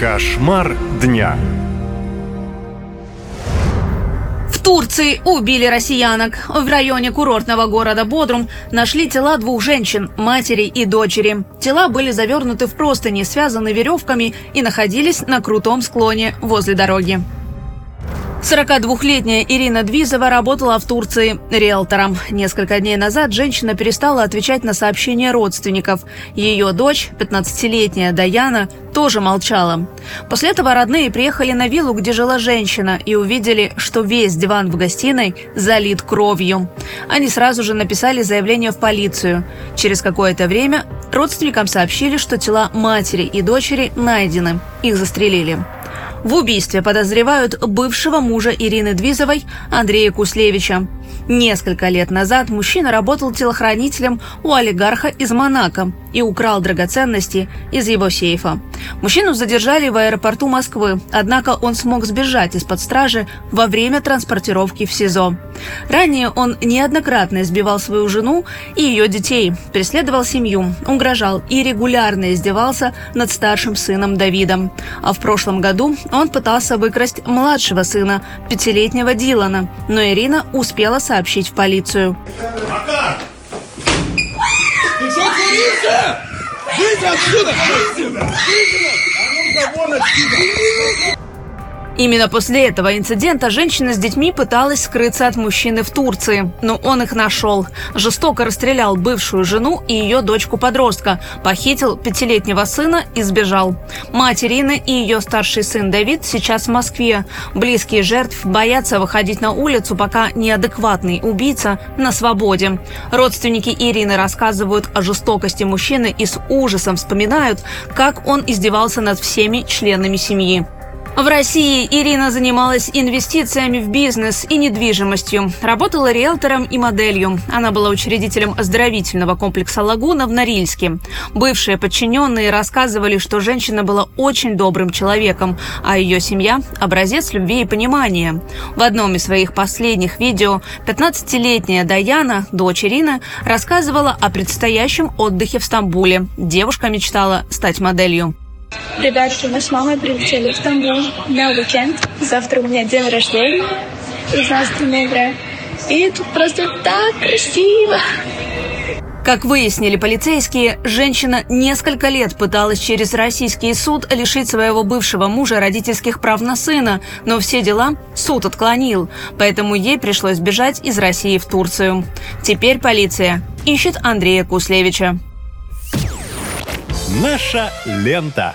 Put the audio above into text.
Кошмар дня. В Турции убили россиянок. В районе курортного города Бодрум нашли тела двух женщин, матери и дочери. Тела были завернуты в простыни, связаны веревками и находились на крутом склоне возле дороги. 42-летняя Ирина Двизова работала в Турции риэлтором. Несколько дней назад женщина перестала отвечать на сообщения родственников. Ее дочь, 15-летняя Даяна, тоже молчала. После этого родные приехали на виллу, где жила женщина, и увидели, что весь диван в гостиной залит кровью. Они сразу же написали заявление в полицию. Через какое-то время родственникам сообщили, что тела матери и дочери найдены. Их застрелили. В убийстве подозревают бывшего мужа Ирины Двизовой Андрея Куслевича. Несколько лет назад мужчина работал телохранителем у олигарха из Монако и украл драгоценности из его сейфа. Мужчину задержали в аэропорту Москвы, однако он смог сбежать из-под стражи во время транспортировки в СИЗО. Ранее он неоднократно избивал свою жену и ее детей, преследовал семью, угрожал и регулярно издевался над старшим сыном Давидом. А в прошлом году он пытался выкрасть младшего сына, пятилетнего Дилана, но Ирина успела сообщить в полицию. Макар! Ты что? Выйди отсюда! Выйди! А ну-ка вон отсюда! Именно после этого инцидента женщина с детьми пыталась скрыться от мужчины в Турции, но он их нашел. Жестоко расстрелял бывшую жену и ее дочку-подростка, похитил пятилетнего сына и сбежал. Мать Ирины и ее старший сын Давид сейчас в Москве. Близкие жертв боятся выходить на улицу, пока неадекватный убийца на свободе. Родственники Ирины рассказывают о жестокости мужчины и с ужасом вспоминают, как он издевался над всеми членами семьи. В России Ирина занималась инвестициями в бизнес и недвижимостью. Работала риэлтором и моделью. Она была учредителем оздоровительного комплекса «Лагуна» в Норильске. Бывшие подчиненные рассказывали, что женщина была очень добрым человеком, а ее семья – образец любви и понимания. В одном из своих последних видео 15-летняя Даяна, дочь Ирины, рассказывала о предстоящем отдыхе в Стамбуле. Девушка мечтала стать моделью. Ребятки, мы с мамой прилетели в Стамбул на уикенд. Завтра у меня день рождения, 16 ноября. И тут просто так красиво. Как выяснили полицейские, женщина несколько лет пыталась через российский суд лишить своего бывшего мужа родительских прав на сына, но все дела суд отклонил, поэтому ей пришлось бежать из России в Турцию. Теперь полиция ищет Андрея Куслевича. Наша лента.